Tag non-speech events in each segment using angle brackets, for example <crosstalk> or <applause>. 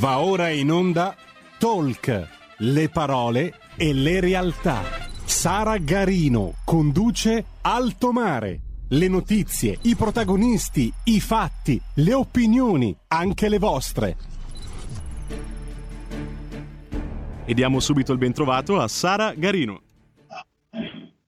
Va ora in onda Talk, le parole e le realtà. Sara Garino conduce Alto Mare. Le notizie, i protagonisti, i fatti, le opinioni, anche le vostre. E diamo subito il bentrovato a Sara Garino.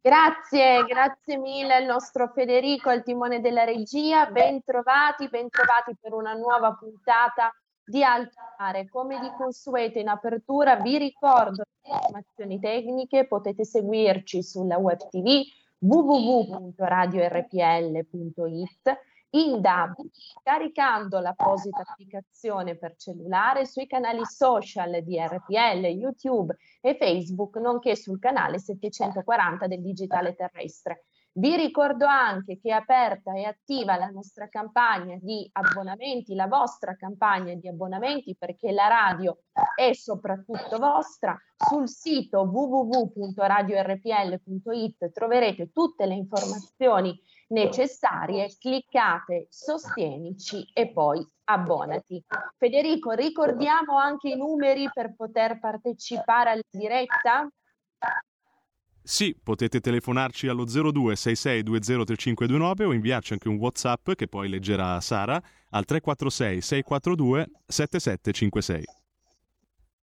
Grazie, grazie mille al nostro Federico al timone della regia. Bentrovati, bentrovati per una nuova puntata di Alto Mare. Come di consueto in apertura vi ricordo le informazioni tecniche, potete seguirci sulla web tv www.radiorpl.it in DAB, caricando l'apposita applicazione per cellulare sui canali social di RPL, YouTube e Facebook, nonché sul canale 740 del digitale terrestre. Vi ricordo anche che è aperta e attiva la nostra campagna di abbonamenti, la vostra campagna di abbonamenti perché la radio è soprattutto vostra. Sul sito www.radiorpl.it troverete tutte le informazioni necessarie, cliccate sostienici e poi abbonati. Federico, ricordiamo anche i numeri per poter partecipare alla diretta? Sì, potete telefonarci allo 0266203529 o inviarci anche un WhatsApp che poi leggerà Sara al 346 642 7756.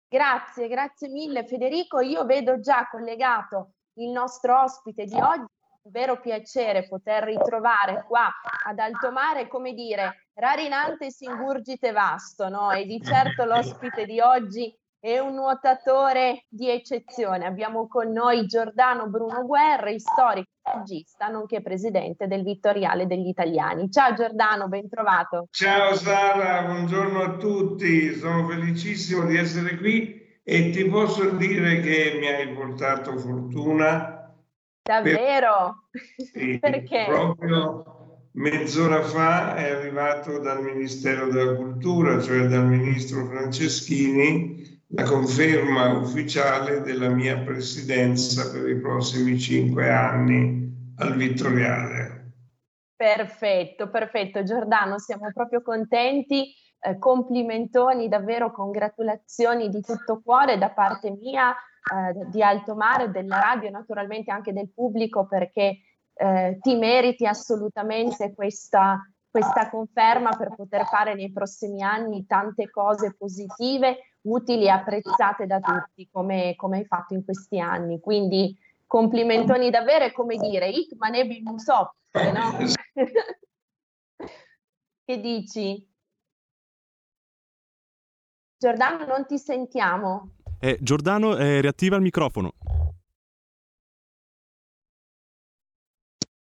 Grazie, grazie mille Federico. Io vedo già collegato il nostro ospite di oggi. Un vero piacere poter ritrovare qua ad Alto Mare, come dire, rarinante singurgite vasto, no? E di certo l'ospite di oggi è un nuotatore di eccezione. Abbiamo con noi Giordano Bruno Guerra, storico regista, nonché presidente del Vittoriale degli Italiani. Ciao Giordano, ben trovato. Ciao Sara, buongiorno a tutti. Sono felicissimo di essere qui e ti posso dire che mi hai portato fortuna. Davvero? Per... Sì, <laughs> Perché? Proprio mezz'ora fa è arrivato dal Ministero della Cultura, cioè dal ministro Franceschini, la conferma ufficiale della mia presidenza per i prossimi cinque anni al Vittoriale. Perfetto, perfetto Giordano, siamo proprio contenti, eh, complimentoni, davvero congratulazioni di tutto cuore da parte mia, eh, di Alto Mare, della radio, naturalmente anche del pubblico perché eh, ti meriti assolutamente questa, questa conferma per poter fare nei prossimi anni tante cose positive utili e apprezzate da tutti, come, come hai fatto in questi anni. Quindi complimentoni davvero, è come dire, ik manebi non so, no? <laughs> che dici? Giordano, non ti sentiamo. Eh, Giordano, eh, riattiva il microfono.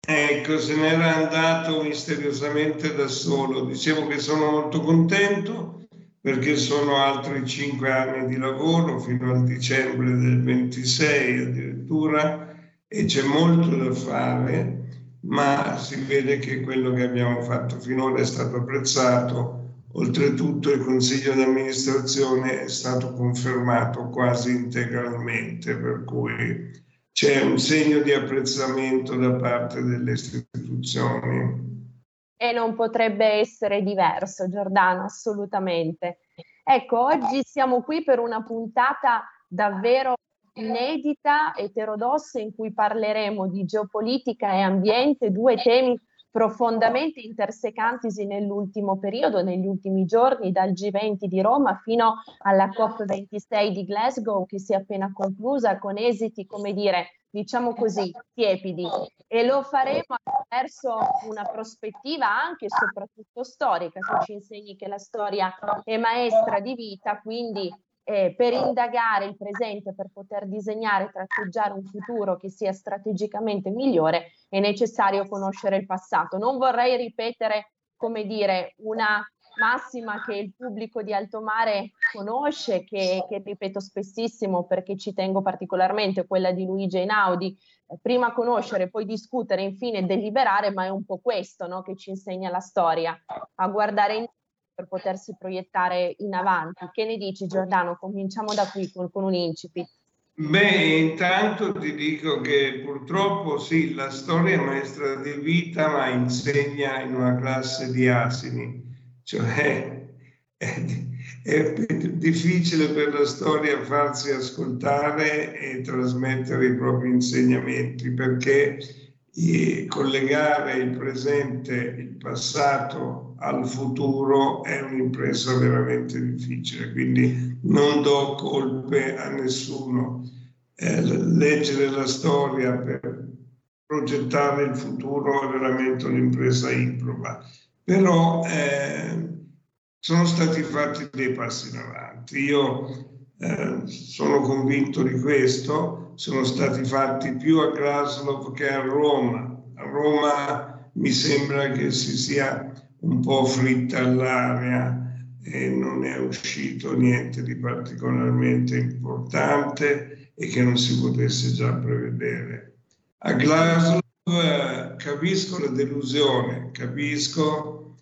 Ecco, se n'era andato misteriosamente da solo. Dicevo che sono molto contento perché sono altri cinque anni di lavoro fino al dicembre del 26 addirittura e c'è molto da fare, ma si vede che quello che abbiamo fatto finora è stato apprezzato. Oltretutto il Consiglio di amministrazione è stato confermato quasi integralmente, per cui c'è un segno di apprezzamento da parte delle istituzioni. E non potrebbe essere diverso, Giordano, assolutamente. Ecco, oggi siamo qui per una puntata davvero inedita, eterodossa, in cui parleremo di geopolitica e ambiente, due temi profondamente intersecantisi nell'ultimo periodo, negli ultimi giorni, dal G20 di Roma fino alla COP26 di Glasgow, che si è appena conclusa con esiti, come dire, diciamo così, tiepidi. E lo faremo attraverso una prospettiva anche e soprattutto storica, che ci insegni che la storia è maestra di vita, quindi eh, per indagare il presente, per poter disegnare e tratteggiare un futuro che sia strategicamente migliore, è necessario conoscere il passato. Non vorrei ripetere, come dire, una massima che il pubblico di Alto Mare conosce, che, che, ripeto spessissimo perché ci tengo particolarmente, quella di Luigi Einaudi, eh, prima conoscere, poi discutere, infine deliberare, ma è un po' questo no, che ci insegna la storia, a guardare in per potersi proiettare in avanti. Che ne dici Giordano? Cominciamo da qui con, con un incipit. Beh, intanto ti dico che purtroppo sì, la storia è maestra di vita, ma insegna in una classe di asini, cioè <laughs> è, è difficile per la storia farsi ascoltare e trasmettere i propri insegnamenti perché collegare il presente, il passato al futuro è un'impresa veramente difficile, quindi non do colpe a nessuno. Eh, leggere la storia per progettare il futuro è veramente un'impresa improba, però eh, sono stati fatti dei passi in avanti. Io eh, sono convinto di questo, sono stati fatti più a Glasgow che a Roma. A Roma mi sembra che si sia un po' fritta l'aria e non è uscito niente di particolarmente importante e che non si potesse già prevedere. A Glasgow eh, capisco la delusione, capisco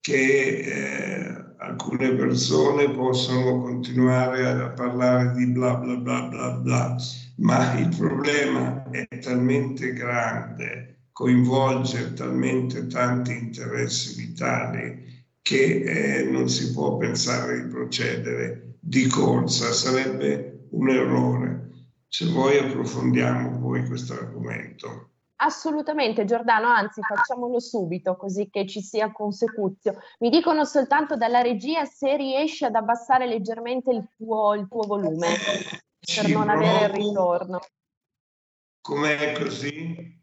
che eh, alcune persone possono continuare a parlare di bla bla bla bla bla, ma il problema è talmente grande, coinvolge talmente tanti interessi vitali che eh, non si può pensare di procedere di corsa, sarebbe un errore. Se vuoi approfondiamo poi questo argomento. Assolutamente Giordano, anzi facciamolo subito così che ci sia consecuzio. Mi dicono soltanto dalla regia se riesci ad abbassare leggermente il tuo, il tuo volume eh, per non provo. avere il ritorno. Com'è così?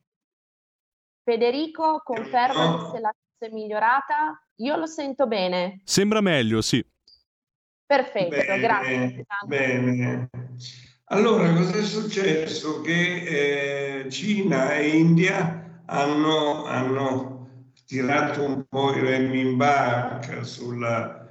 Federico, conferma no. se la cosa è migliorata. Io lo sento bene. Sembra meglio, sì. Perfetto, bene, grazie. Bene. Allora, cosa è successo? Che eh, Cina e India hanno, hanno, tirato un po' i remi in barca sulla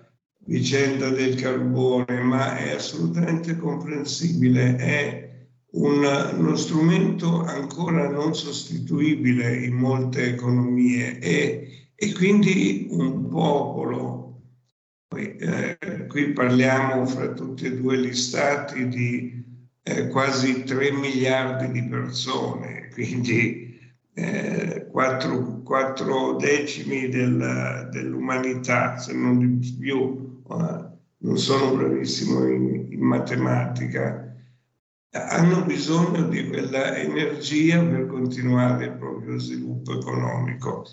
vicenda del carbone, ma è assolutamente comprensibile, è un, uno strumento ancora non sostituibile in molte economie e, e quindi un popolo, eh, qui parliamo fra tutti e due gli stati di eh, quasi 3 miliardi di persone, quindi eh, 4, 4 decimi del, dell'umanità, se non di più, non sono bravissimo in, in matematica, hanno bisogno di quella energia per continuare il proprio sviluppo economico.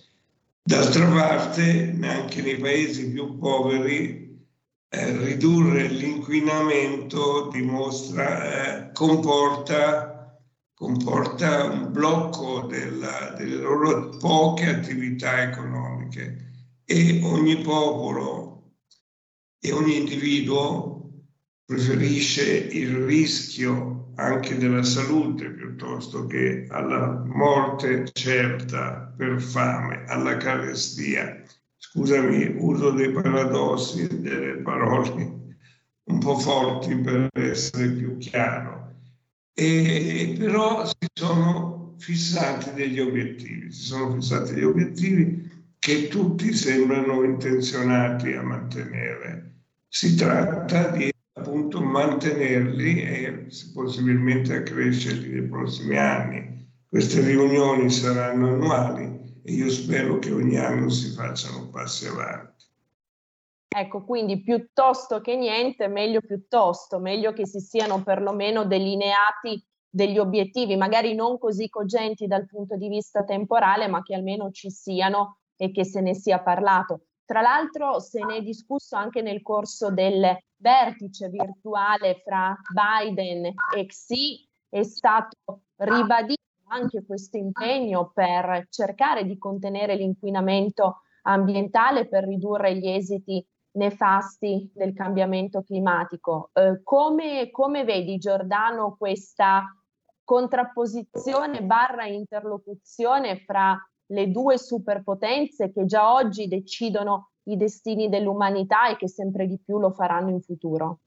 D'altra parte, neanche nei paesi più poveri eh, ridurre l'inquinamento dimostra, eh, comporta, comporta, un blocco della, delle loro poche attività economiche. E ogni popolo e ogni individuo preferisce il rischio anche della salute piuttosto che alla morte certa per fame, alla carestia scusami, uso dei paradossi e delle parole un po' forti per essere più chiaro, e, però si sono fissati degli obiettivi, si sono fissati degli obiettivi che tutti sembrano intenzionati a mantenere. Si tratta di appunto mantenerli e possibilmente accrescerli nei prossimi anni. Queste riunioni saranno annuali e io spero che ogni anno si facciano passi avanti. Ecco, quindi piuttosto che niente, meglio piuttosto, meglio che si siano perlomeno delineati degli obiettivi, magari non così cogenti dal punto di vista temporale, ma che almeno ci siano e che se ne sia parlato. Tra l'altro se ne è discusso anche nel corso del vertice virtuale fra Biden e Xi, è stato ribadito anche questo impegno per cercare di contenere l'inquinamento ambientale per ridurre gli esiti nefasti del cambiamento climatico. Eh, come, come vedi Giordano questa contrapposizione barra interlocuzione fra le due superpotenze che già oggi decidono i destini dell'umanità e che sempre di più lo faranno in futuro?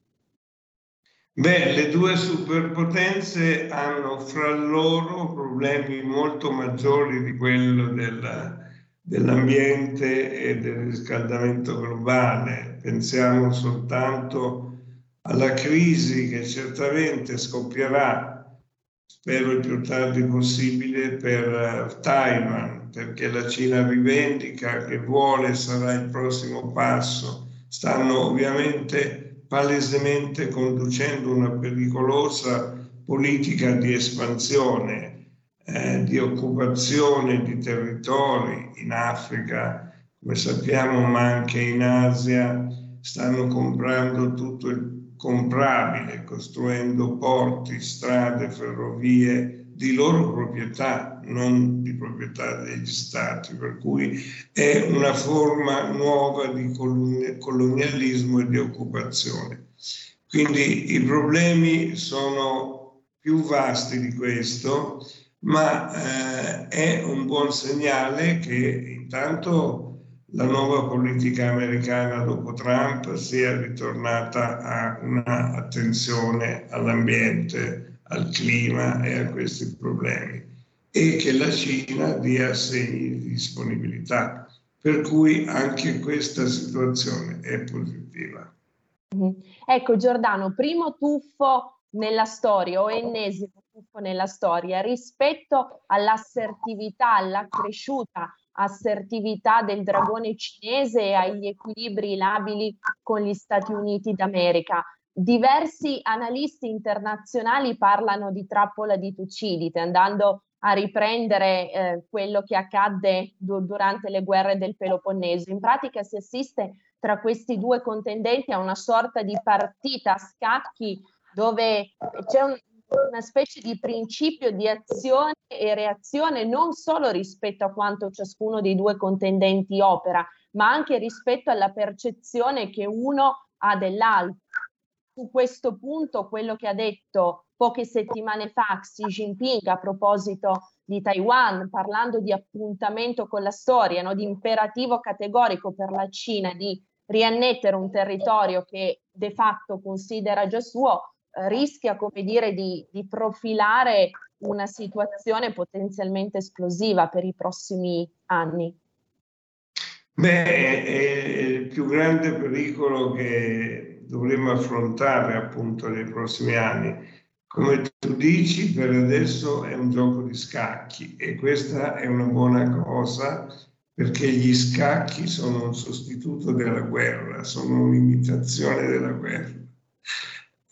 Beh, le due superpotenze hanno fra loro problemi molto maggiori di quello della, dell'ambiente e del riscaldamento globale. Pensiamo soltanto alla crisi che certamente scoppierà, spero il più tardi possibile, per Taiwan, perché la Cina rivendica che vuole sarà il prossimo passo. Stanno ovviamente palesemente conducendo una pericolosa politica di espansione, eh, di occupazione di territori in Africa, come sappiamo, ma anche in Asia, stanno comprando tutto il comprabile, costruendo porti, strade, ferrovie di loro proprietà, non di proprietà degli stati, per cui è una forma nuova di colonialismo e di occupazione. Quindi i problemi sono più vasti di questo, ma eh, è un buon segnale che intanto la nuova politica americana dopo Trump sia ritornata a un'attenzione all'ambiente, al clima e a questi problemi e che la Cina dia segni di disponibilità. Per cui anche questa situazione è positiva. Mm-hmm. Ecco Giordano, primo tuffo nella storia o ennesimo tuffo nella storia rispetto all'assertività, alla cresciuta assertività del dragone cinese e agli equilibri labili con gli Stati Uniti d'America. Diversi analisti internazionali parlano di trappola di Tucidide, andando a riprendere eh, quello che accadde du- durante le guerre del Peloponneso. In pratica si assiste tra questi due contendenti a una sorta di partita a scacchi dove c'è un, una specie di principio di azione e reazione non solo rispetto a quanto ciascuno dei due contendenti opera, ma anche rispetto alla percezione che uno ha dell'altro. Su questo punto, quello che ha detto poche settimane fa Xi Jinping a proposito di Taiwan, parlando di appuntamento con la storia, no? di imperativo categorico per la Cina di riannettere un territorio che de facto considera già suo, rischia, come dire, di, di profilare una situazione potenzialmente esplosiva per i prossimi anni? Beh, è il più grande pericolo che dovremmo affrontare appunto nei prossimi anni. Come tu dici, per adesso è un gioco di scacchi e questa è una buona cosa perché gli scacchi sono un sostituto della guerra, sono un'imitazione della guerra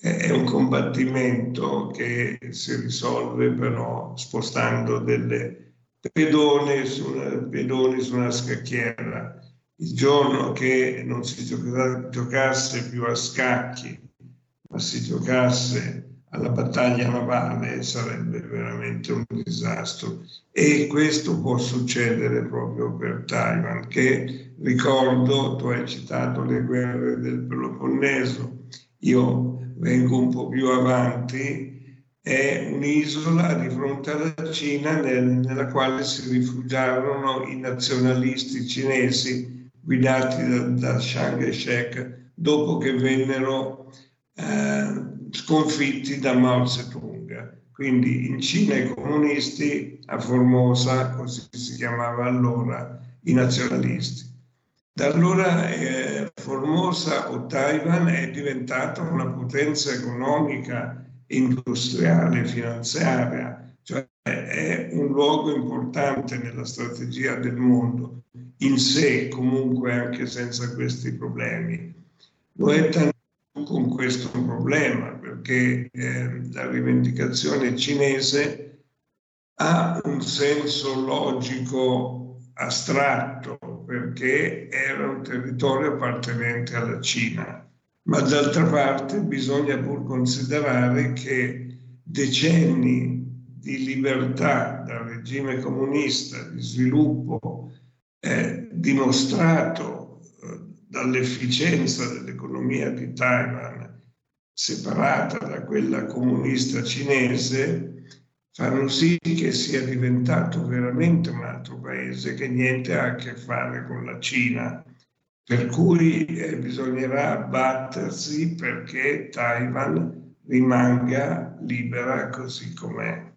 è un combattimento che si risolve però spostando delle pedone su una, pedoni su una scacchiera. Il giorno che non si giocasse più a scacchi, ma si giocasse alla battaglia navale sarebbe veramente un disastro. E questo può succedere proprio per Taiwan, che ricordo, tu hai citato le guerre del Peloponneso, io vengo un po' più avanti, è un'isola di fronte alla Cina nel, nella quale si rifugiarono i nazionalisti cinesi guidati da, da Chiang Kai-shek dopo che vennero eh, sconfitti da Mao Zedong. Quindi in Cina i comunisti, a Formosa, così si chiamava allora, i nazionalisti. Da allora eh, Formosa o Taiwan è diventata una potenza economica, industriale, finanziaria, cioè è un luogo importante nella strategia del mondo, in sé comunque anche senza questi problemi. Lo è tanto con questo problema perché eh, la rivendicazione cinese ha un senso logico astratto perché era un territorio appartenente alla Cina, ma d'altra parte bisogna pur considerare che decenni di libertà dal regime comunista, di sviluppo eh, dimostrato eh, dall'efficienza dell'economia di Taiwan separata da quella comunista cinese, fanno sì che sia diventato veramente un altro paese che niente ha a che fare con la Cina. Per cui eh, bisognerà battersi perché Taiwan rimanga libera così com'è.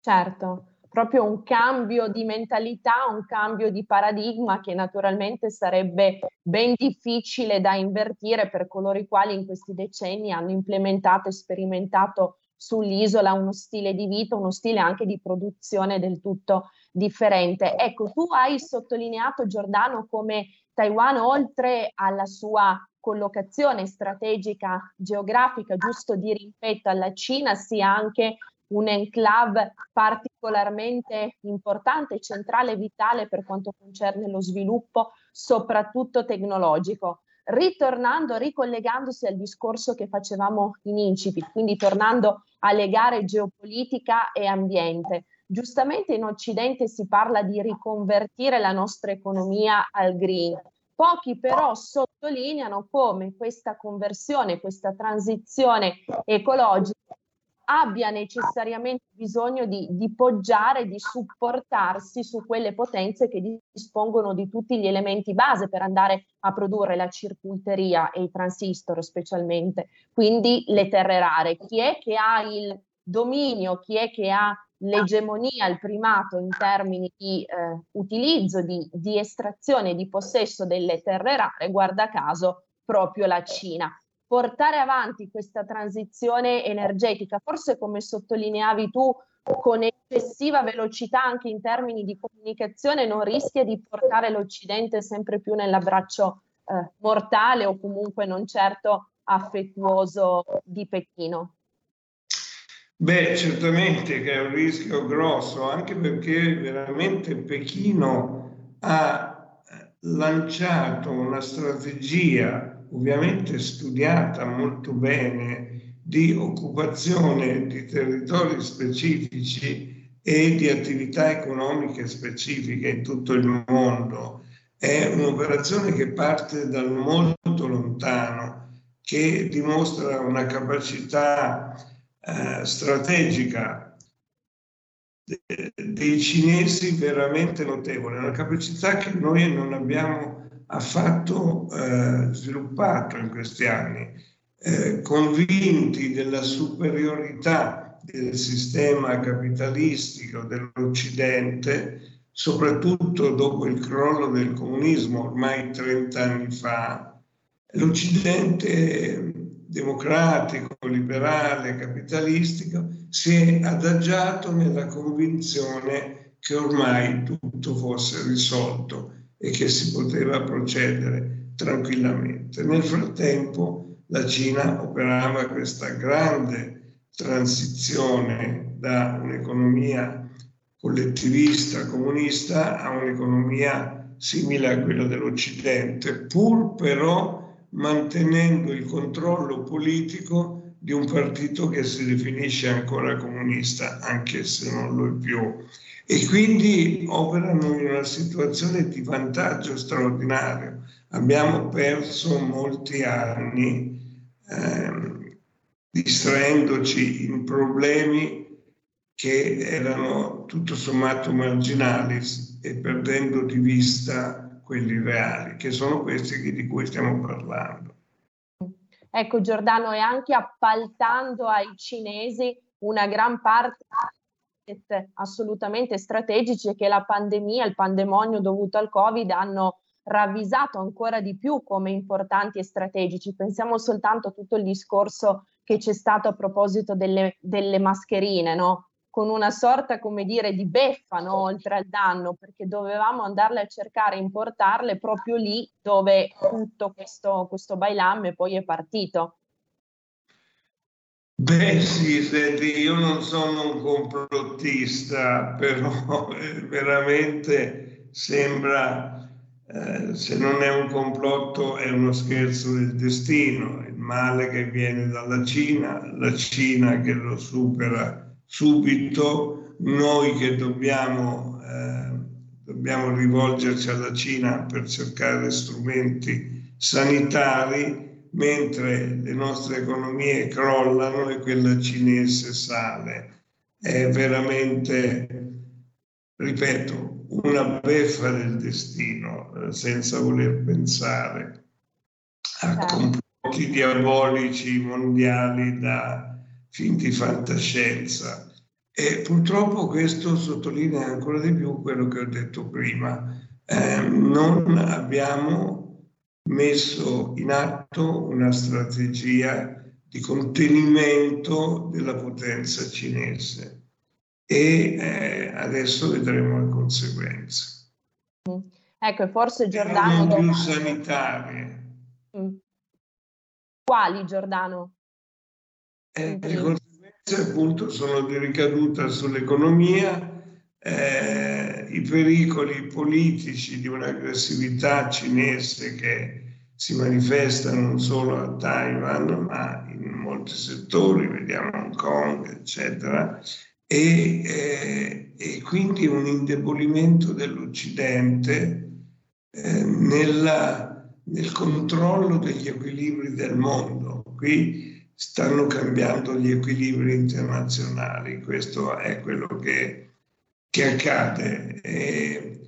Certo, proprio un cambio di mentalità, un cambio di paradigma che naturalmente sarebbe ben difficile da invertire per coloro i quali in questi decenni hanno implementato e sperimentato sull'isola uno stile di vita, uno stile anche di produzione del tutto differente. Ecco, tu hai sottolineato Giordano come Taiwan, oltre alla sua collocazione strategica geografica, giusto di rimpetto alla Cina, sia anche un enclave particolarmente importante, centrale e vitale per quanto concerne lo sviluppo, soprattutto tecnologico. Ritornando, ricollegandosi al discorso che facevamo in incipit, quindi tornando a legare geopolitica e ambiente. Giustamente in Occidente si parla di riconvertire la nostra economia al green. Pochi però sottolineano come questa conversione, questa transizione ecologica abbia necessariamente bisogno di, di poggiare, di supportarsi su quelle potenze che dispongono di tutti gli elementi base per andare a produrre la circuiteria e i transistor specialmente, quindi le terre rare. Chi è che ha il dominio, chi è che ha l'egemonia, il primato in termini di eh, utilizzo, di, di estrazione, di possesso delle terre rare, guarda caso proprio la Cina portare avanti questa transizione energetica, forse come sottolineavi tu, con eccessiva velocità anche in termini di comunicazione, non rischia di portare l'Occidente sempre più nell'abbraccio eh, mortale o comunque non certo affettuoso di Pechino? Beh, certamente che è un rischio grosso, anche perché veramente Pechino ha lanciato una strategia ovviamente studiata molto bene di occupazione di territori specifici e di attività economiche specifiche in tutto il mondo. È un'operazione che parte da molto lontano, che dimostra una capacità eh, strategica dei cinesi veramente notevole, una capacità che noi non abbiamo affatto eh, sviluppato in questi anni, eh, convinti della superiorità del sistema capitalistico dell'Occidente, soprattutto dopo il crollo del comunismo ormai 30 anni fa, l'Occidente democratico, liberale, capitalistico si è adagiato nella convinzione che ormai tutto fosse risolto e che si poteva procedere tranquillamente. Nel frattempo la Cina operava questa grande transizione da un'economia collettivista, comunista, a un'economia simile a quella dell'Occidente, pur però mantenendo il controllo politico di un partito che si definisce ancora comunista, anche se non lo è più e quindi operano in una situazione di vantaggio straordinario. Abbiamo perso molti anni ehm, distraendoci in problemi che erano tutto sommato marginali e perdendo di vista quelli reali, che sono questi di cui stiamo parlando. Ecco Giordano, e anche appaltando ai cinesi una gran parte assolutamente strategici e che la pandemia, il pandemonio dovuto al Covid hanno ravvisato ancora di più come importanti e strategici. Pensiamo soltanto a tutto il discorso che c'è stato a proposito delle, delle mascherine, no? con una sorta, come dire, di beffa no? oltre al danno, perché dovevamo andarle a cercare importarle proprio lì dove tutto questo, questo bailamme poi è partito. Beh sì, senti, io non sono un complottista, <laughs> però veramente sembra, eh, se non è un complotto, è uno scherzo del destino, il male che viene dalla Cina, la Cina che lo supera subito, noi che dobbiamo, eh, dobbiamo rivolgerci alla Cina per cercare strumenti sanitari mentre le nostre economie crollano e quella cinese sale. È veramente, ripeto, una beffa del destino, eh, senza voler pensare a certo. complotti diabolici mondiali da finti fantascienza. E purtroppo questo sottolinea ancora di più quello che ho detto prima. Eh, non abbiamo messo in atto una strategia di contenimento della potenza cinese e eh, adesso vedremo le conseguenze. Ecco, forse Giordano... Non più sanitarie. Mm. Quali, Giordano? Eh, le conseguenze appunto sono di ricaduta sull'economia, eh, i pericoli politici di un'aggressività cinese che si manifesta non solo a Taiwan ma in molti settori, vediamo Hong Kong, eccetera, e, eh, e quindi un indebolimento dell'Occidente eh, nella, nel controllo degli equilibri del mondo. Qui stanno cambiando gli equilibri internazionali, questo è quello che, che accade e,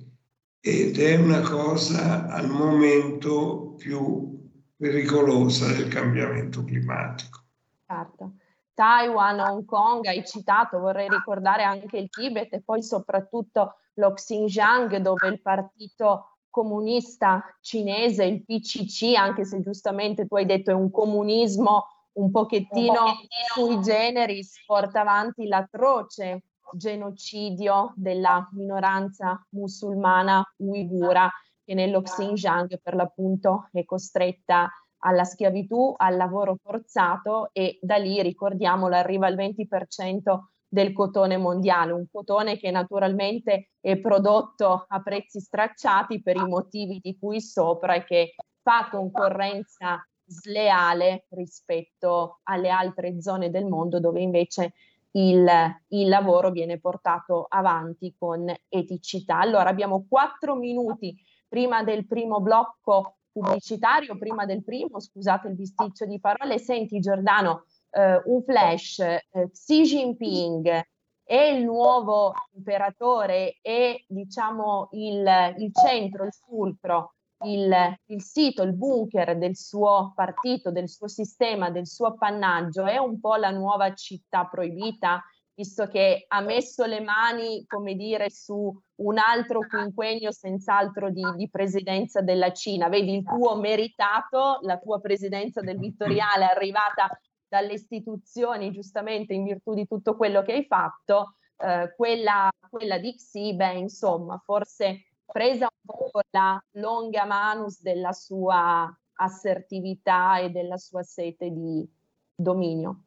ed è una cosa al momento più pericolosa del cambiamento climatico. Certo. Taiwan, Hong Kong, hai citato, vorrei ricordare anche il Tibet e poi soprattutto lo Xinjiang dove il partito comunista cinese, il PCC, anche se giustamente tu hai detto è un comunismo un pochettino, un pochettino. sui generis, porta avanti l'atroce genocidio della minoranza musulmana uigura che nello Xinjiang per l'appunto è costretta alla schiavitù, al lavoro forzato e da lì, ricordiamolo, arriva il 20% del cotone mondiale, un cotone che naturalmente è prodotto a prezzi stracciati per i motivi di cui sopra e che fa concorrenza sleale rispetto alle altre zone del mondo dove invece il, il, lavoro viene portato avanti con eticità. Allora abbiamo quattro minuti prima del primo blocco pubblicitario, prima del primo, scusate il bisticcio di parole, senti Giordano, eh, un flash, eh, Xi Jinping è il nuovo imperatore e diciamo il, il centro, il fulcro, il, il, sito, il bunker del suo partito, del suo sistema, del suo appannaggio, è un po' la nuova città proibita, visto che ha messo le mani, come dire, su un altro quinquennio senz'altro di, di, presidenza della Cina. Vedi il tuo meritato, la tua presidenza del Vittoriale arrivata dalle istituzioni giustamente in virtù di tutto quello che hai fatto, eh, quella, quella di Xi, beh, insomma, forse presa un po' con la longa manus della sua assertività e della sua sete di dominio.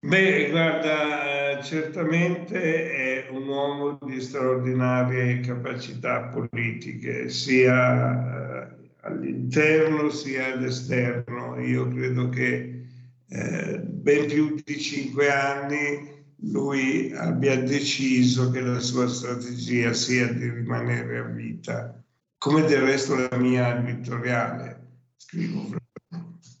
Beh, guarda, certamente è un uomo di straordinarie capacità politiche, sia eh, all'interno sia all'esterno. Io credo che eh, ben più di cinque anni lui abbia deciso che la sua strategia sia di rimanere a vita, come del resto la mia vittoriale. Scrivo <laughs>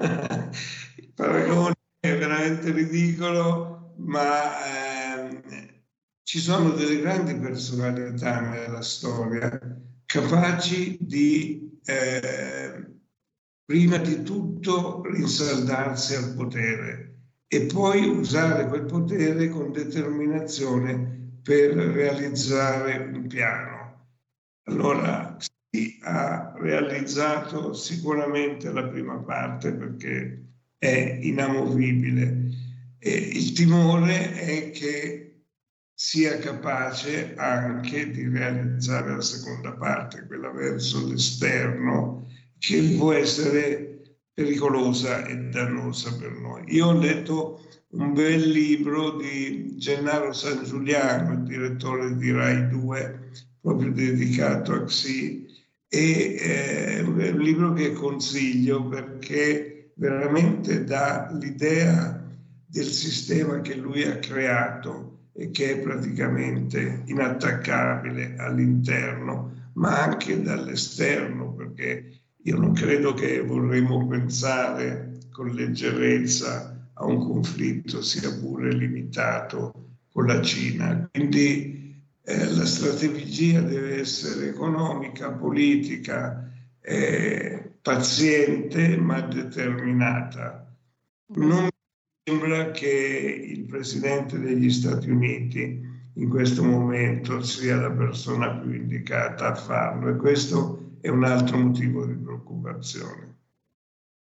il paragone è veramente ridicolo, ma eh, ci sono delle grandi personalità nella storia capaci di, eh, prima di tutto, rinsaldarsi al potere e poi usare quel potere con determinazione per realizzare un piano. Allora si ha realizzato sicuramente la prima parte perché è inamovibile. E il timore è che sia capace anche di realizzare la seconda parte, quella verso l'esterno, che può essere pericolosa e dannosa per noi. Io ho letto un bel libro di Gennaro San Giuliano, direttore di Rai 2, proprio dedicato a Xi, e eh, è un libro che consiglio perché veramente dà l'idea del sistema che lui ha creato e che è praticamente inattaccabile all'interno, ma anche dall'esterno, perché io non credo che vorremmo pensare con leggerezza a un conflitto, sia pure limitato, con la Cina. Quindi eh, la strategia deve essere economica, politica, eh, paziente ma determinata. Non mi sembra che il Presidente degli Stati Uniti in questo momento sia la persona più indicata a farlo e questo è un altro motivo di preoccupazione.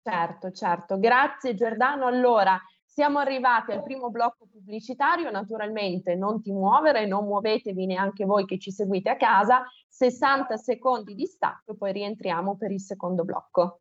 Certo, certo. Grazie Giordano. Allora, siamo arrivati al primo blocco pubblicitario, naturalmente non ti muovere, non muovetevi neanche voi che ci seguite a casa, 60 secondi di stacco poi rientriamo per il secondo blocco.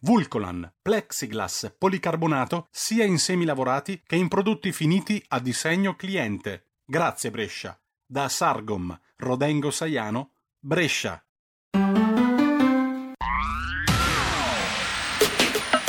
Vulcolan, plexiglass, policarbonato sia in semi lavorati che in prodotti finiti a disegno cliente. Grazie Brescia. Da Sargom, Rodengo Saiano, Brescia.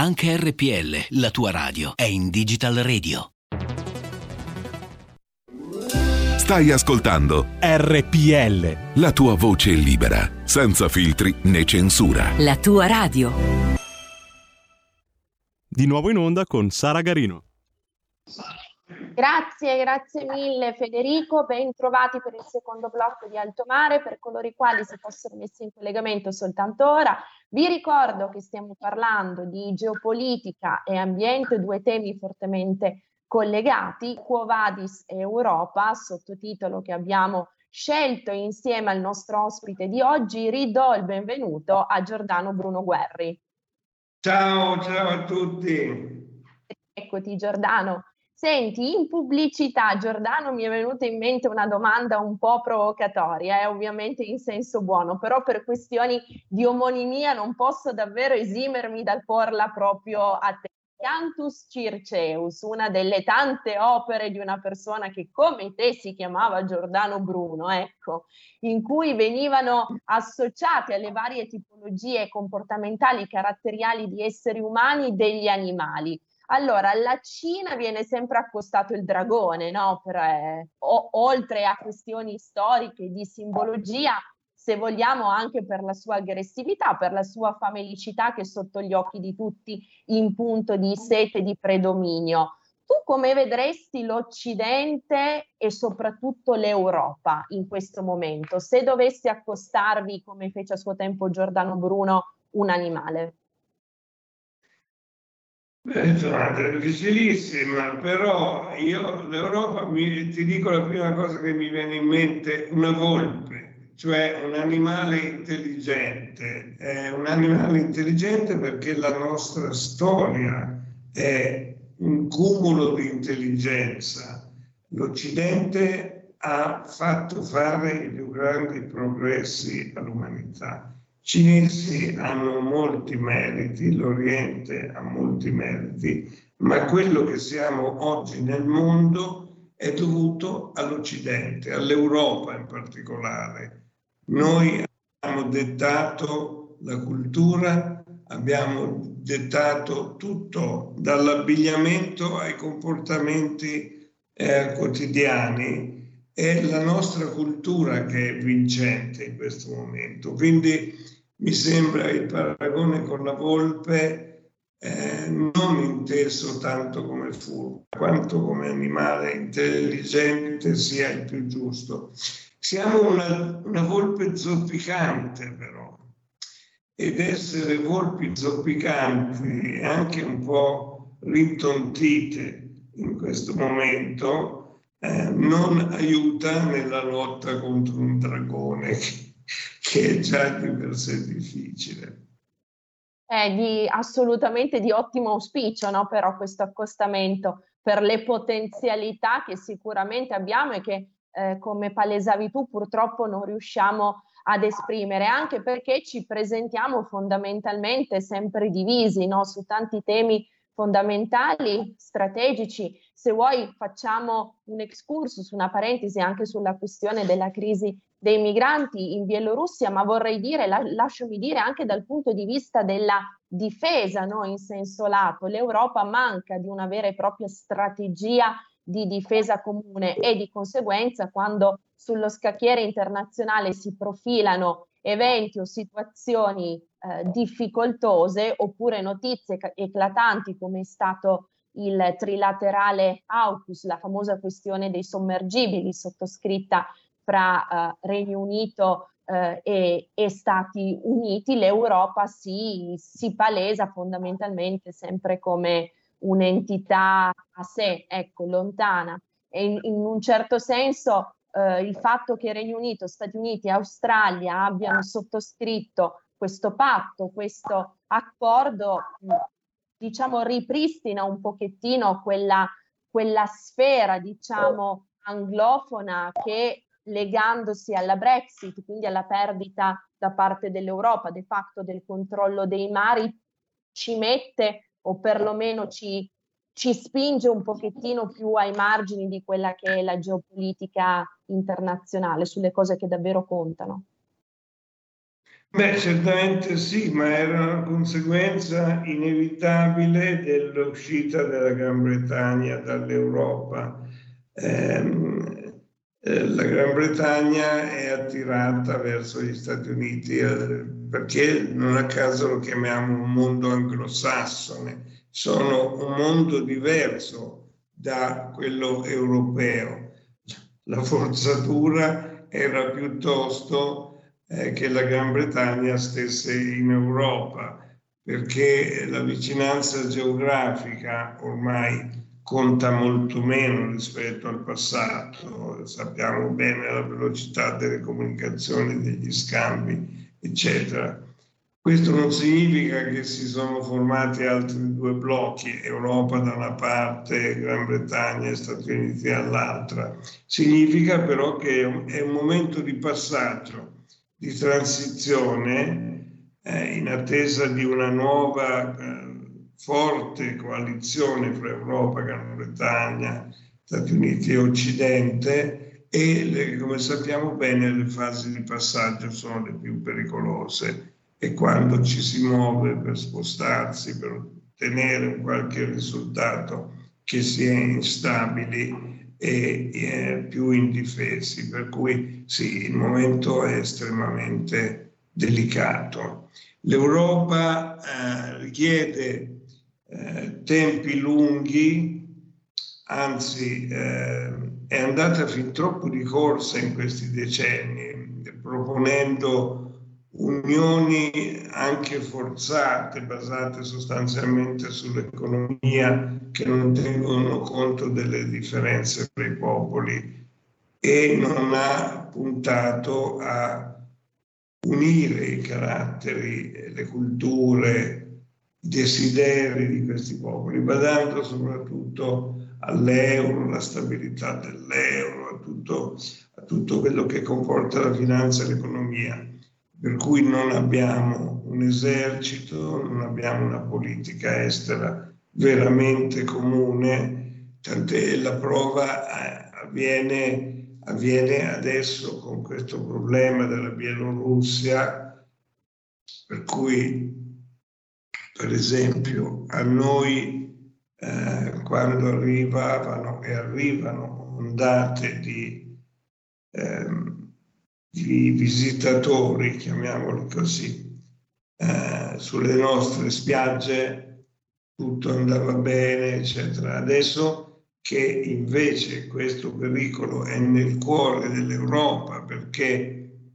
Anche RPL, la tua radio, è in Digital Radio. Stai ascoltando RPL. La tua voce libera, senza filtri né censura. La tua radio. Di nuovo in onda con Sara Garino. Grazie, grazie mille Federico, ben trovati per il secondo blocco di Alto Mare, per coloro i quali si fossero messi in collegamento soltanto ora. Vi ricordo che stiamo parlando di geopolitica e ambiente, due temi fortemente collegati, Quo Vadis e Europa, sottotitolo che abbiamo scelto insieme al nostro ospite di oggi, ridò il benvenuto a Giordano Bruno Guerri. Ciao, ciao a tutti. Eccoti Giordano. Senti, in pubblicità, Giordano, mi è venuta in mente una domanda un po' provocatoria, eh, ovviamente in senso buono, però per questioni di omonimia non posso davvero esimermi dal porla proprio a te. Cantus Circeus, una delle tante opere di una persona che come te si chiamava Giordano Bruno, ecco, in cui venivano associate alle varie tipologie comportamentali caratteriali di esseri umani degli animali. Allora, alla Cina viene sempre accostato il dragone, no? Per, eh, o, oltre a questioni storiche di simbologia, se vogliamo anche per la sua aggressività, per la sua famelicità che è sotto gli occhi di tutti in punto di sete di predominio. Tu come vedresti l'Occidente e soprattutto l'Europa in questo momento, se dovessi accostarvi, come fece a suo tempo Giordano Bruno, un animale? Beh, domanda difficilissima, però io l'Europa mi, ti dico la prima cosa che mi viene in mente, una volpe, cioè un animale intelligente. È un animale intelligente perché la nostra storia è un cumulo di intelligenza. L'Occidente ha fatto fare i più grandi progressi all'umanità cinesi hanno molti meriti, l'Oriente ha molti meriti, ma quello che siamo oggi nel mondo è dovuto all'Occidente, all'Europa in particolare. Noi abbiamo dettato la cultura, abbiamo dettato tutto, dall'abbigliamento ai comportamenti eh, quotidiani. È la nostra cultura che è vincente in questo momento. Quindi mi sembra il paragone con la volpe eh, non inteso tanto come furbo, quanto come animale intelligente sia il più giusto. Siamo una, una volpe zoppicante però, ed essere volpi zoppicanti e anche un po' rintontite in questo momento eh, non aiuta nella lotta contro un dragone che, è già di per sé difficile. È di, assolutamente di ottimo auspicio, no? però questo accostamento per le potenzialità che sicuramente abbiamo e che, eh, come palesavi tu, purtroppo non riusciamo ad esprimere, anche perché ci presentiamo fondamentalmente sempre divisi no? su tanti temi fondamentali, strategici. Se vuoi facciamo un excursus, una parentesi anche sulla questione della crisi dei migranti in Bielorussia, ma vorrei dire, la, lasciami dire, anche dal punto di vista della difesa no? in senso lato, l'Europa manca di una vera e propria strategia di difesa comune e di conseguenza quando sullo scacchiere internazionale si profilano eventi o situazioni eh, difficoltose oppure notizie eclatanti come è stato il trilaterale AUKUS, la famosa questione dei sommergibili sottoscritta fra eh, Regno Unito eh, e, e, Stati Uniti, l'Europa si, si, palesa fondamentalmente sempre come un'entità a sé, ecco, lontana. E in, in un certo senso eh, il fatto che Regno Unito, Stati Uniti e Australia abbiano sottoscritto questo patto, questo accordo, diciamo, ripristina un pochettino quella, quella sfera, diciamo, anglofona che legandosi alla Brexit, quindi alla perdita da parte dell'Europa de facto del controllo dei mari, ci mette o perlomeno ci, ci spinge un pochettino più ai margini di quella che è la geopolitica internazionale, sulle cose che davvero contano. Beh, certamente sì, ma era una conseguenza inevitabile dell'uscita della Gran Bretagna dall'Europa. Eh, la Gran Bretagna è attirata verso gli Stati Uniti eh, perché non a caso lo chiamiamo un mondo anglosassone sono un mondo diverso da quello europeo. La forzatura era piuttosto eh, che la Gran Bretagna stesse in Europa, perché la vicinanza geografica ormai conta molto meno rispetto al passato, sappiamo bene la velocità delle comunicazioni, degli scambi, eccetera. Questo non significa che si sono formati altri due blocchi, Europa da una parte, Gran Bretagna e Stati Uniti dall'altra. Significa però che è un momento di passaggio, di transizione, eh, in attesa di una nuova eh, forte coalizione fra Europa, Gran Bretagna, Stati Uniti e Occidente e le, come sappiamo bene le fasi di passaggio sono le più pericolose e quando ci si muove per spostarsi, per ottenere qualche risultato che si è instabili e, e più indifesi. Per cui sì, il momento è estremamente delicato. L'Europa eh, richiede eh, tempi lunghi, anzi eh, è andata fin troppo di corsa in questi decenni, proponendo unioni anche forzate, basate sostanzialmente sull'economia, che non tengono conto delle differenze tra i popoli e non ha puntato a unire i caratteri, le culture, desideri di questi popoli, badando soprattutto all'euro, alla stabilità dell'euro, a tutto, a tutto quello che comporta la finanza e l'economia. Per cui non abbiamo un esercito, non abbiamo una politica estera veramente comune, tant'è la prova eh, avviene, avviene adesso con questo problema della Bielorussia, per cui per esempio a noi eh, quando arrivavano e arrivano ondate di eh, di visitatori, chiamiamoli così, eh, sulle nostre spiagge, tutto andava bene, eccetera. Adesso che invece questo pericolo è nel cuore dell'Europa perché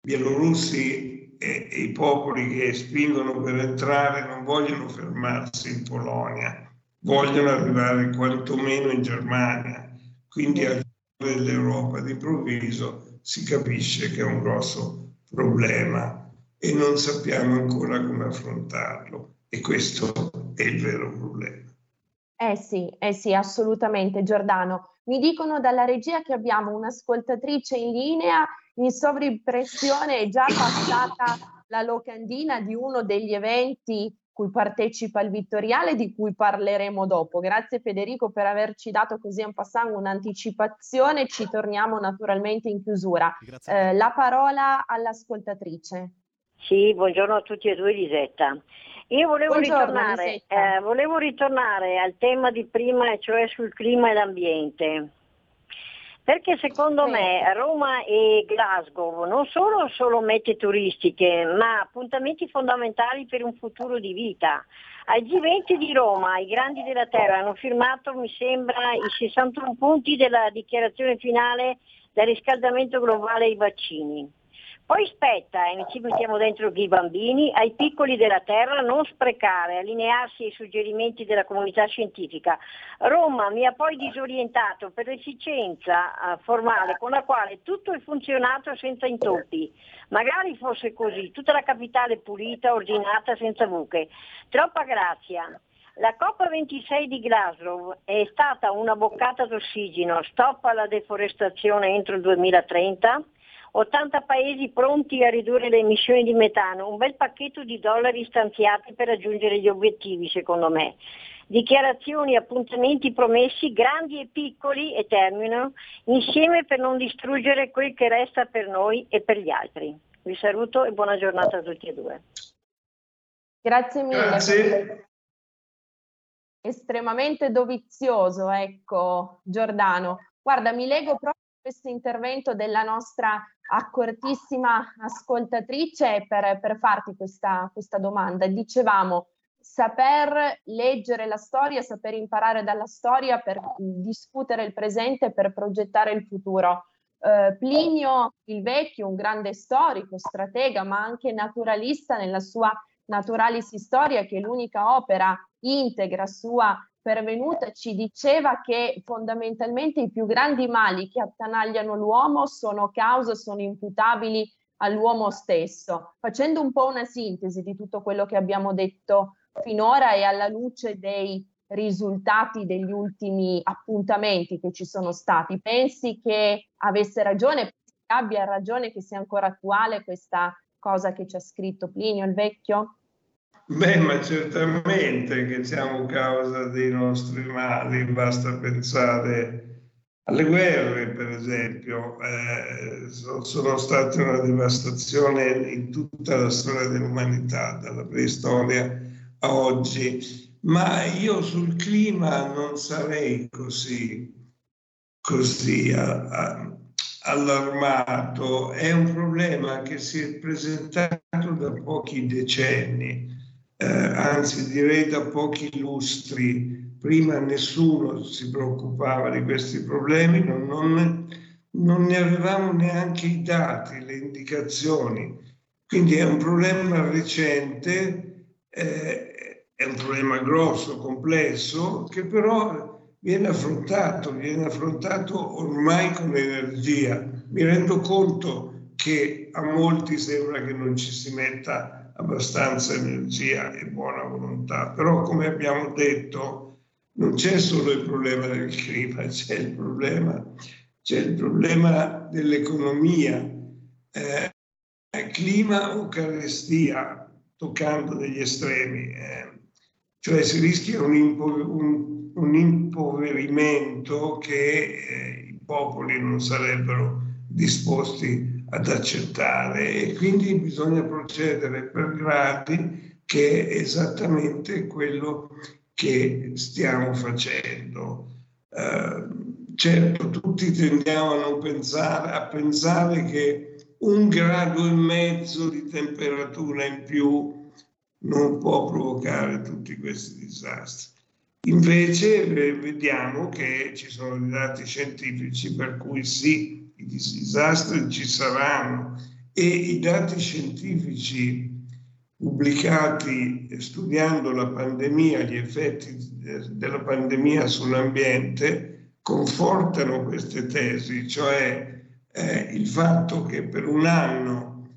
bielorussi e, i popoli che spingono per entrare non vogliono fermarsi in Polonia, vogliono arrivare quantomeno in Germania, quindi al cuore dell'Europa d'improvviso si capisce che è un grosso problema e non sappiamo ancora come affrontarlo e questo è il vero problema. Eh sì, eh sì, assolutamente Giordano. Mi dicono dalla regia che abbiamo un'ascoltatrice in linea in sovrimpressione, è già passata la locandina di uno degli eventi cui partecipa il Vittoriale, di cui parleremo dopo. Grazie Federico per averci dato così un passando un'anticipazione, ci torniamo naturalmente in chiusura. Eh, la parola all'ascoltatrice. Sì, buongiorno a tutti e due Lisetta. Io volevo ritornare, eh, volevo ritornare al tema di prima, cioè sul clima e l'ambiente. Perché secondo sì. me Roma e Glasgow non sono solo mete turistiche, ma appuntamenti fondamentali per un futuro di vita. Al G20 di Roma i grandi della Terra hanno firmato, mi sembra, i 61 punti della dichiarazione finale del riscaldamento globale ai vaccini. Poi spetta, e ci mettiamo dentro i bambini, ai piccoli della terra non sprecare, allinearsi ai suggerimenti della comunità scientifica. Roma mi ha poi disorientato per l'efficienza uh, formale con la quale tutto è funzionato senza intoppi. Magari fosse così, tutta la capitale pulita, ordinata, senza buche. Troppa grazia. La COP26 di Glasgow è stata una boccata d'ossigeno, stop alla deforestazione entro il 2030 80 paesi pronti a ridurre le emissioni di metano, un bel pacchetto di dollari stanziati per raggiungere gli obiettivi secondo me. Dichiarazioni, appuntamenti promessi, grandi e piccoli, e termino, insieme per non distruggere quel che resta per noi e per gli altri. Vi saluto e buona giornata a tutti e due. Grazie mille. Grazie. Estremamente dovizioso, ecco, Giordano. Guarda, mi leggo proprio questo intervento della nostra accortissima ascoltatrice per, per farti questa, questa domanda. Dicevamo, saper leggere la storia, saper imparare dalla storia per discutere il presente, per progettare il futuro. Uh, Plinio il Vecchio, un grande storico, stratega, ma anche naturalista nella sua Naturalis Historia, che è l'unica opera integra sua pervenuta ci diceva che fondamentalmente i più grandi mali che attanagliano l'uomo sono cause, sono imputabili all'uomo stesso. Facendo un po' una sintesi di tutto quello che abbiamo detto finora e alla luce dei risultati degli ultimi appuntamenti che ci sono stati, pensi che avesse ragione, abbia ragione, che sia ancora attuale questa cosa che ci ha scritto Plinio il Vecchio? Beh, ma certamente che siamo causa dei nostri mali, basta pensare alle guerre, per esempio, eh, sono state una devastazione in tutta la storia dell'umanità, dalla preistoria a oggi, ma io sul clima non sarei così, così a, a, allarmato, è un problema che si è presentato da pochi decenni eh, anzi direi da pochi lustri. Prima nessuno si preoccupava di questi problemi, non, non, non ne avevamo neanche i dati, le indicazioni. Quindi è un problema recente, eh, è un problema grosso, complesso, che però viene affrontato, viene affrontato ormai con energia. Mi rendo conto che a molti sembra che non ci si metta abbastanza energia e buona volontà, però come abbiamo detto non c'è solo il problema del clima, <laughs> c'è il problema, c'è il problema dell'economia, eh, clima o carestia, toccando degli estremi, eh, cioè si rischia un, impo- un, un impoverimento che eh, i popoli non sarebbero disposti ad accettare e quindi bisogna procedere per gradi che è esattamente quello che stiamo facendo. Eh, certo, tutti tendiamo a pensare, a pensare che un grado e mezzo di temperatura in più non può provocare tutti questi disastri. Invece eh, vediamo che ci sono dei dati scientifici per cui sì, i disastri ci saranno e i dati scientifici pubblicati studiando la pandemia, gli effetti della pandemia sull'ambiente, confortano queste tesi, cioè eh, il fatto che per un anno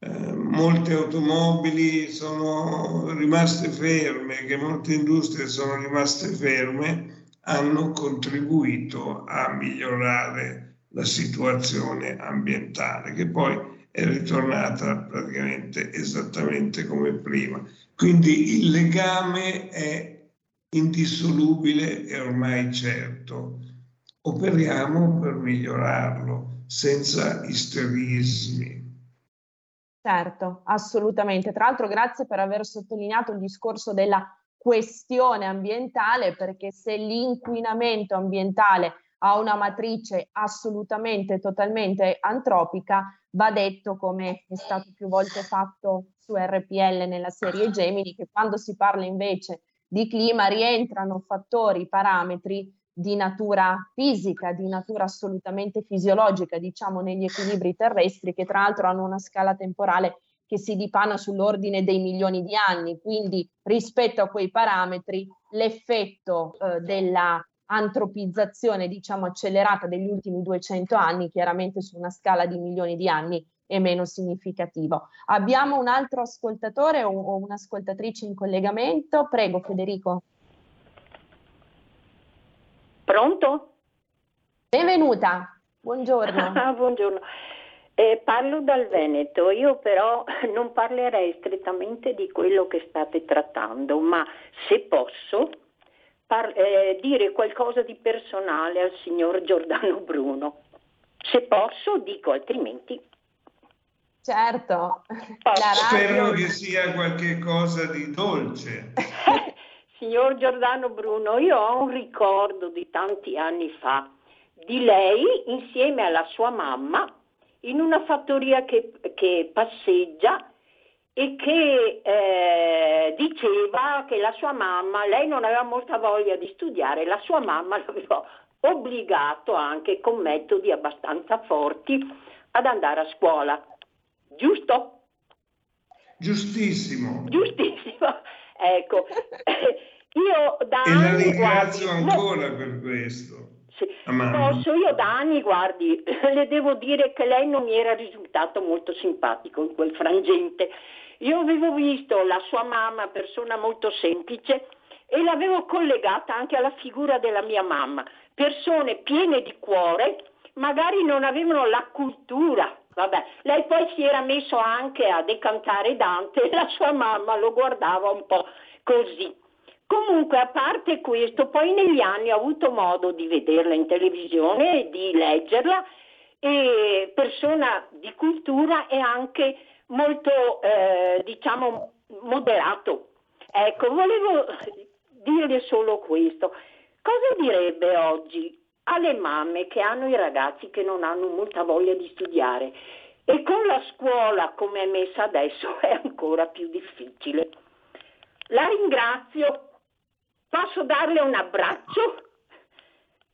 eh, molte automobili sono rimaste ferme, che molte industrie sono rimaste ferme, hanno contribuito a migliorare la situazione ambientale, che poi è ritornata praticamente esattamente come prima. Quindi il legame è indissolubile e ormai certo. Operiamo per migliorarlo senza isterismi. Certo, assolutamente. Tra l'altro grazie per aver sottolineato il discorso della questione ambientale, perché se l'inquinamento ambientale ha una matrice assolutamente, totalmente antropica, va detto, come è stato più volte fatto su RPL nella serie Gemini, che quando si parla invece di clima rientrano fattori, parametri di natura fisica, di natura assolutamente fisiologica, diciamo negli equilibri terrestri, che tra l'altro hanno una scala temporale che si dipana sull'ordine dei milioni di anni. Quindi rispetto a quei parametri l'effetto eh, della antropizzazione, diciamo, accelerata degli ultimi 200 anni, chiaramente su una scala di milioni di anni è meno significativo. Abbiamo un altro ascoltatore o, un'ascoltatrice in collegamento? Prego, Federico. Pronto? Benvenuta, buongiorno. <laughs> buongiorno. Eh, parlo dal Veneto, io però <laughs> non parlerei strettamente di quello che state trattando, ma se posso par- eh, dire qualcosa di personale al signor Giordano Bruno. Se posso, dico, altrimenti. Certo. Spero che sia qualche cosa di dolce. <laughs> signor Giordano Bruno, io ho un ricordo di tanti anni fa di lei insieme alla sua mamma in una fattoria che, che passeggia e che eh, diceva che la sua mamma, lei non aveva molta voglia di studiare, la sua mamma <laughs> l'aveva obbligato anche con metodi abbastanza forti ad andare a scuola. Giusto? Giustissimo. Giustissimo. <laughs> Ecco, <laughs> io da e la ringrazio guardi, ancora no, per questo. Sì, posso, io da anni, guardi, <laughs> le devo dire che lei non mi era risultato molto simpatico in quel frangente io avevo visto la sua mamma, persona molto semplice, e l'avevo collegata anche alla figura della mia mamma, persone piene di cuore, magari non avevano la cultura. Vabbè, lei poi si era messo anche a decantare Dante e <laughs> la sua mamma lo guardava un po' così. Comunque, a parte questo, poi negli anni ho avuto modo di vederla in televisione, di leggerla, e persona di cultura e anche molto, eh, diciamo, moderato. Ecco, volevo dirle solo questo. Cosa direbbe oggi alle mamme che hanno i ragazzi che non hanno molta voglia di studiare e con la scuola come è messa adesso è ancora più difficile? La ringrazio. Posso darle un abbraccio?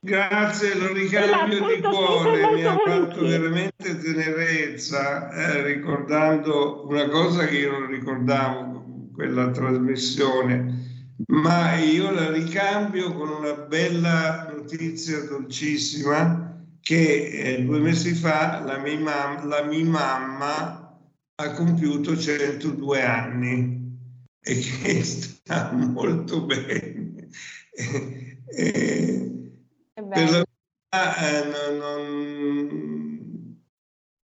Grazie, lo ricambio di cuore, mi ha fatto veramente tenerezza eh, ricordando una cosa che io non ricordavo quella trasmissione, ma io la ricambio con una bella notizia dolcissima che eh, due mesi fa la mia, mam- la mia mamma ha compiuto 102 anni e che <laughs> sta molto bene. E, per la eh, non, non...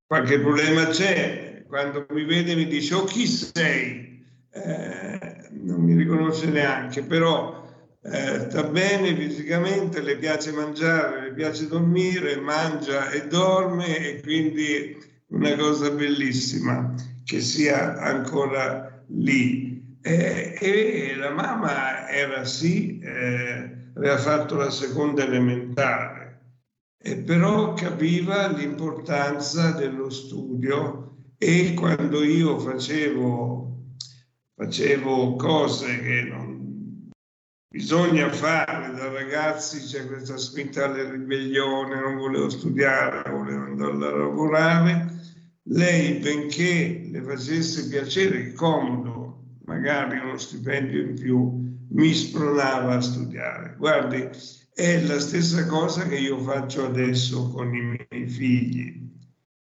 qualche problema c'è. Quando mi vede mi dice oh chi sei? Eh, non mi riconosce neanche, però eh, sta bene fisicamente, le piace mangiare, le piace dormire, mangia e dorme e quindi una cosa bellissima che sia ancora lì. Eh, e la mamma era sì eh, aveva fatto la seconda elementare, e però capiva l'importanza dello studio e quando io facevo, facevo cose che non bisogna fare da ragazzi, c'è questa spinta alla ribellione, non volevo studiare, volevo andare a lavorare. Lei, benché le facesse piacere, comodo, magari uno stipendio in più, mi spronava a studiare. Guardi, è la stessa cosa che io faccio adesso con i miei figli.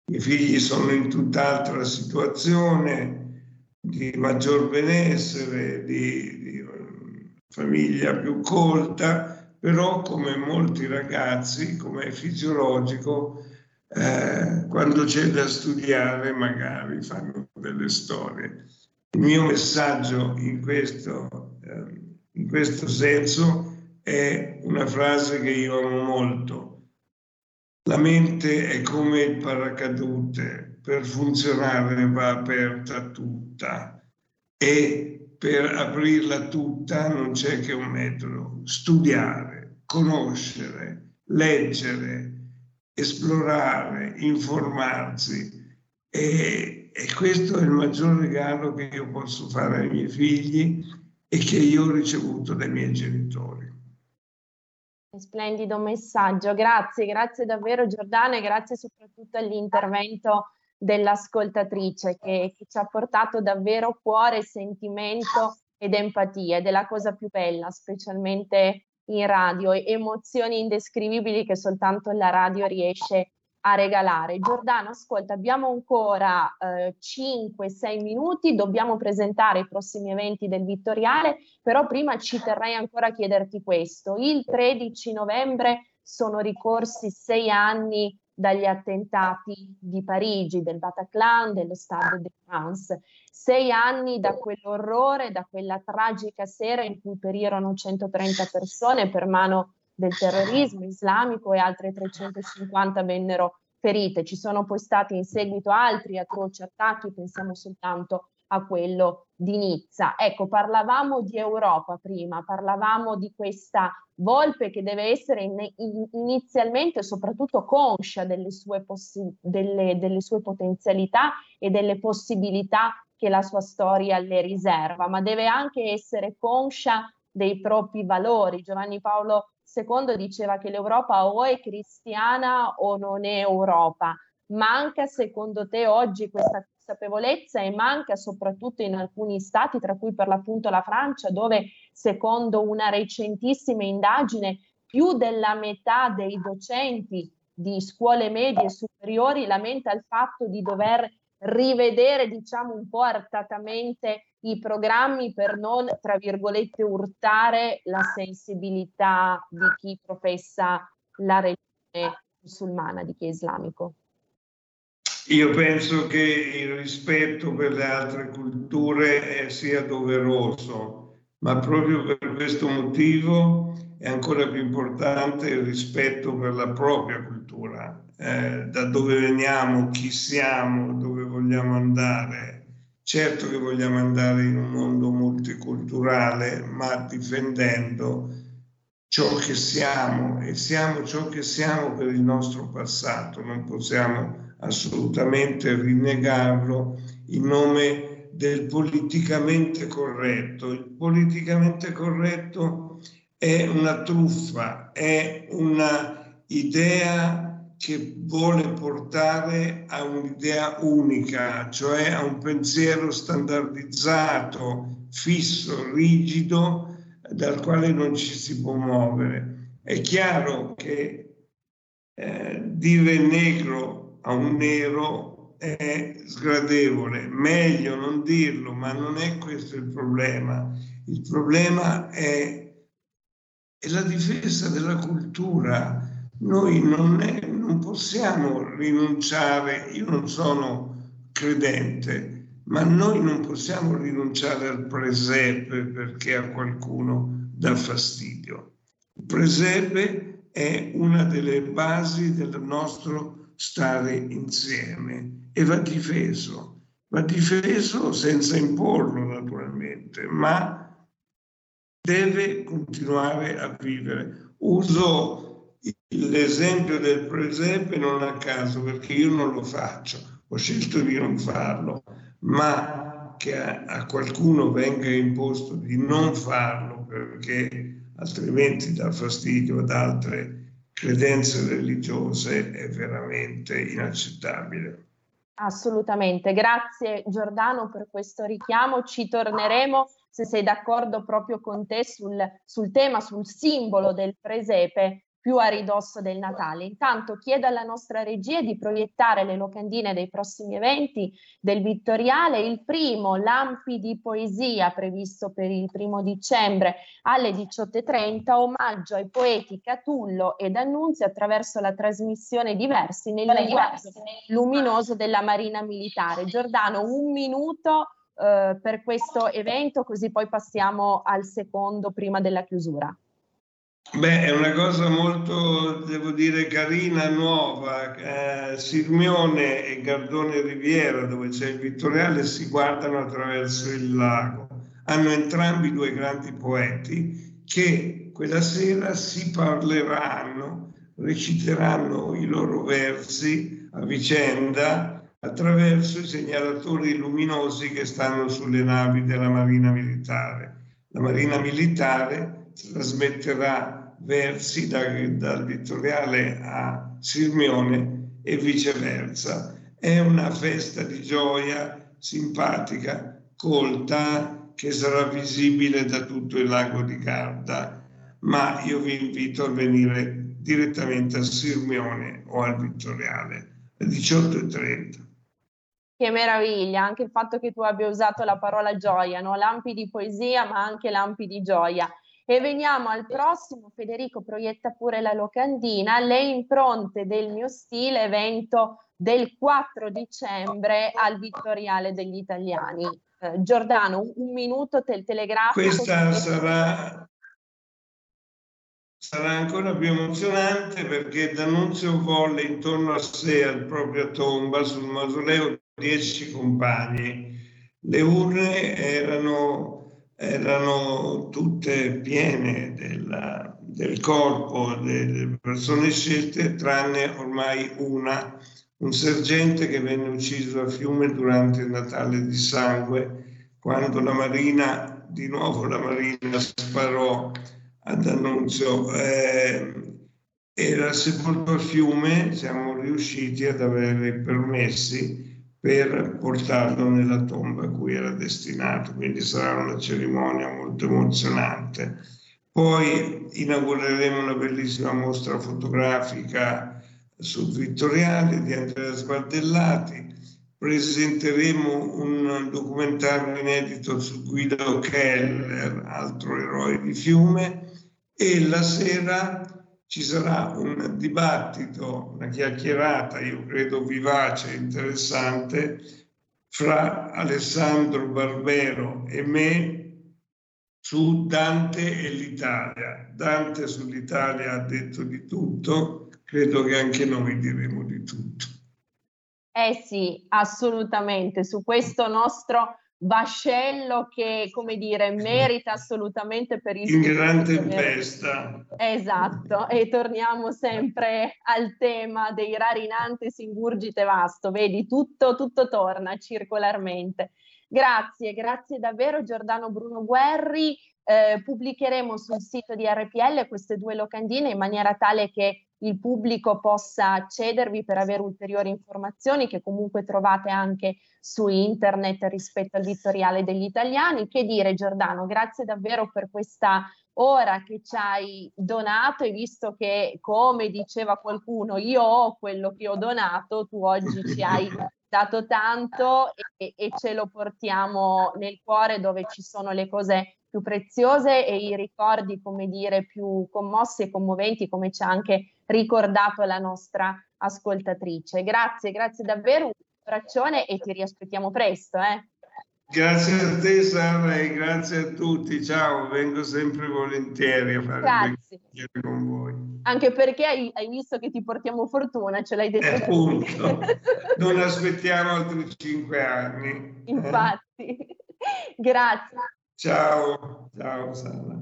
I figli sono in tutt'altra situazione, di maggior benessere, di, di famiglia più colta, però come molti ragazzi, come è fisiologico, eh, quando c'è da studiare magari fanno delle storie. Il mio messaggio in questo, eh, in questo senso è una frase che io amo molto. La mente è come il paracadute, per funzionare va aperta tutta e per aprirla tutta non c'è che un metodo, studiare, conoscere, leggere, esplorare, informarsi e, e questo è il maggior regalo che io posso fare ai miei figli e che io ho ricevuto dai miei genitori. Splendido messaggio, grazie, grazie davvero Giordano e grazie soprattutto all'intervento dell'ascoltatrice che, che ci ha portato davvero cuore, sentimento ed empatia ed è la cosa più bella, specialmente in radio, emozioni indescrivibili che soltanto la radio riesce a regalare. Giordano, ascolta, abbiamo ancora eh, 5-6 minuti, dobbiamo presentare i prossimi eventi del Vittoriale, però prima ci terrei ancora a chiederti questo. Il 13 novembre sono ricorsi sei anni dagli attentati di Parigi, del Bataclan, dello Stade de France. Sei anni da quell'orrore, da quella tragica sera in cui perirono 130 persone per mano del terrorismo islamico e altre 350 vennero ferite. Ci sono poi stati in seguito altri atroci attacchi, pensiamo soltanto a quello di Nizza. Ecco, parlavamo di Europa prima, parlavamo di questa volpe che deve essere in, in, inizialmente soprattutto conscia delle sue, possi- delle, delle sue potenzialità e delle possibilità che la sua storia le riserva, ma deve anche essere conscia dei propri valori. Giovanni Paolo II diceva che l'Europa o è cristiana o non è Europa. Manca secondo te oggi questa consapevolezza e manca soprattutto in alcuni stati, tra cui per l'appunto la Francia, dove secondo una recentissima indagine più della metà dei docenti di scuole medie e superiori lamenta il fatto di dover rivedere, diciamo, un po' artatamente i programmi per non, tra virgolette, urtare la sensibilità di chi professa la religione musulmana, di chi è islamico. Io penso che il rispetto per le altre culture sia doveroso, ma proprio per questo motivo è ancora più importante il rispetto per la propria cultura, eh, da dove veniamo, chi siamo, dove vogliamo andare. Certo che vogliamo andare in un mondo multiculturale, ma difendendo ciò che siamo e siamo ciò che siamo per il nostro passato, non possiamo assolutamente rinnegarlo in nome del politicamente corretto. Il politicamente corretto è una truffa, è una idea che vuole portare a un'idea unica, cioè a un pensiero standardizzato, fisso, rigido, dal quale non ci si può muovere. È chiaro che eh, dire negro a un nero è sgradevole, meglio non dirlo, ma non è questo il problema. Il problema è, è la difesa della cultura. Noi non, è, non possiamo rinunciare, io non sono credente, ma noi non possiamo rinunciare al presepe perché a qualcuno dà fastidio. Il presepe è una delle basi del nostro stare insieme e va difeso, va difeso senza imporlo naturalmente, ma deve continuare a vivere. Uso l'esempio del presepe non a caso perché io non lo faccio, ho scelto di non farlo, ma che a, a qualcuno venga imposto di non farlo perché altrimenti dà fastidio ad altre credenze religiose è veramente inaccettabile. Assolutamente, grazie Giordano per questo richiamo, ci torneremo se sei d'accordo proprio con te sul, sul tema, sul simbolo del presepe più a ridosso del Natale. Intanto chiedo alla nostra regia di proiettare le locandine dei prossimi eventi del Vittoriale. Il primo, Lampi di Poesia, previsto per il primo dicembre alle 18.30, omaggio ai poeti Catullo ed Annunzio attraverso la trasmissione diversi nel linguaggio luminoso della Marina Militare. Giordano, un minuto eh, per questo evento, così poi passiamo al secondo prima della chiusura. Beh, è una cosa molto, devo dire, carina, nuova. Eh, Sirmione e Gardone Riviera, dove c'è il Vittoriale, si guardano attraverso il lago. Hanno entrambi due grandi poeti che quella sera si parleranno, reciteranno i loro versi a vicenda attraverso i segnalatori luminosi che stanno sulle navi della Marina Militare. La Marina Militare trasmetterà versi da, dal Vittoriale a Sirmione e viceversa. È una festa di gioia simpatica, colta, che sarà visibile da tutto il lago di Garda, ma io vi invito a venire direttamente a Sirmione o al Vittoriale alle 18.30. Che meraviglia, anche il fatto che tu abbia usato la parola gioia, no? lampi di poesia ma anche lampi di gioia. E veniamo al prossimo, Federico proietta pure la locandina, le impronte del mio stile, evento del 4 dicembre al Vittoriale degli Italiani. Eh, Giordano, un minuto tel telegrafico. Questa sarà, sarà ancora più emozionante perché D'Annunzio volle intorno a sé, al propria tomba, sul mausoleo, dieci compagni. Le urne erano erano tutte piene della, del corpo delle persone scelte, tranne ormai una, un sergente che venne ucciso a Fiume durante il Natale di Sangue, quando la Marina, di nuovo la Marina sparò ad Annunzio. Eh, era sepolto a Fiume, siamo riusciti ad avere i permessi per portarlo nella tomba a cui era destinato, quindi sarà una cerimonia molto emozionante. Poi inaugureremo una bellissima mostra fotografica sul Vittoriale di Andrea Sbardellati, presenteremo un documentario inedito su Guido Keller, altro eroe di fiume, e la sera ci sarà un dibattito, una chiacchierata, io credo vivace, interessante, fra Alessandro Barbero e me su Dante e l'Italia. Dante sull'Italia ha detto di tutto, credo che anche noi diremo di tutto. Eh sì, assolutamente, su questo nostro vascello che, come dire, merita assolutamente per il... In gran tempesta. Esatto, e torniamo sempre al tema dei rari nantes ingurgite vasto, vedi, tutto, tutto torna circolarmente. Grazie, grazie davvero Giordano Bruno Guerri. Eh, pubblicheremo sul sito di RPL queste due locandine in maniera tale che il pubblico possa accedervi per avere ulteriori informazioni che comunque trovate anche su internet rispetto al vittoriale degli italiani. Che dire Giordano, grazie davvero per questa ora che ci hai donato e visto che come diceva qualcuno io ho quello che ho donato, tu oggi ci hai <laughs> dato tanto e, e ce lo portiamo nel cuore dove ci sono le cose più preziose e i ricordi, come dire, più commossi e commoventi, come ci ha anche ricordato la nostra ascoltatrice. Grazie, grazie davvero, un abbraccione e ti riaspettiamo presto. Eh. Grazie a te Sara e grazie a tutti, ciao, vengo sempre volentieri a fare grazie. con voi. Anche perché hai, hai, visto che ti portiamo fortuna, ce l'hai detto. Eh, appunto, <laughs> non aspettiamo altri cinque anni. Infatti, grazie. Ciao, ciao Sara.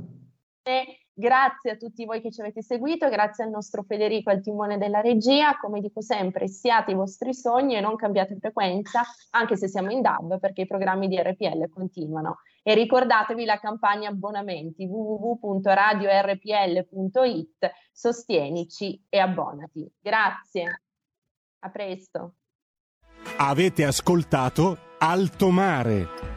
Grazie a tutti voi che ci avete seguito, grazie al nostro Federico al timone della regia. Come dico sempre, siate i vostri sogni e non cambiate frequenza, anche se siamo in DAB, perché i programmi di RPL continuano. E ricordatevi la campagna abbonamenti www.radiorpl.it, sostienici e abbonati. Grazie, a presto. Avete ascoltato Alto Mare.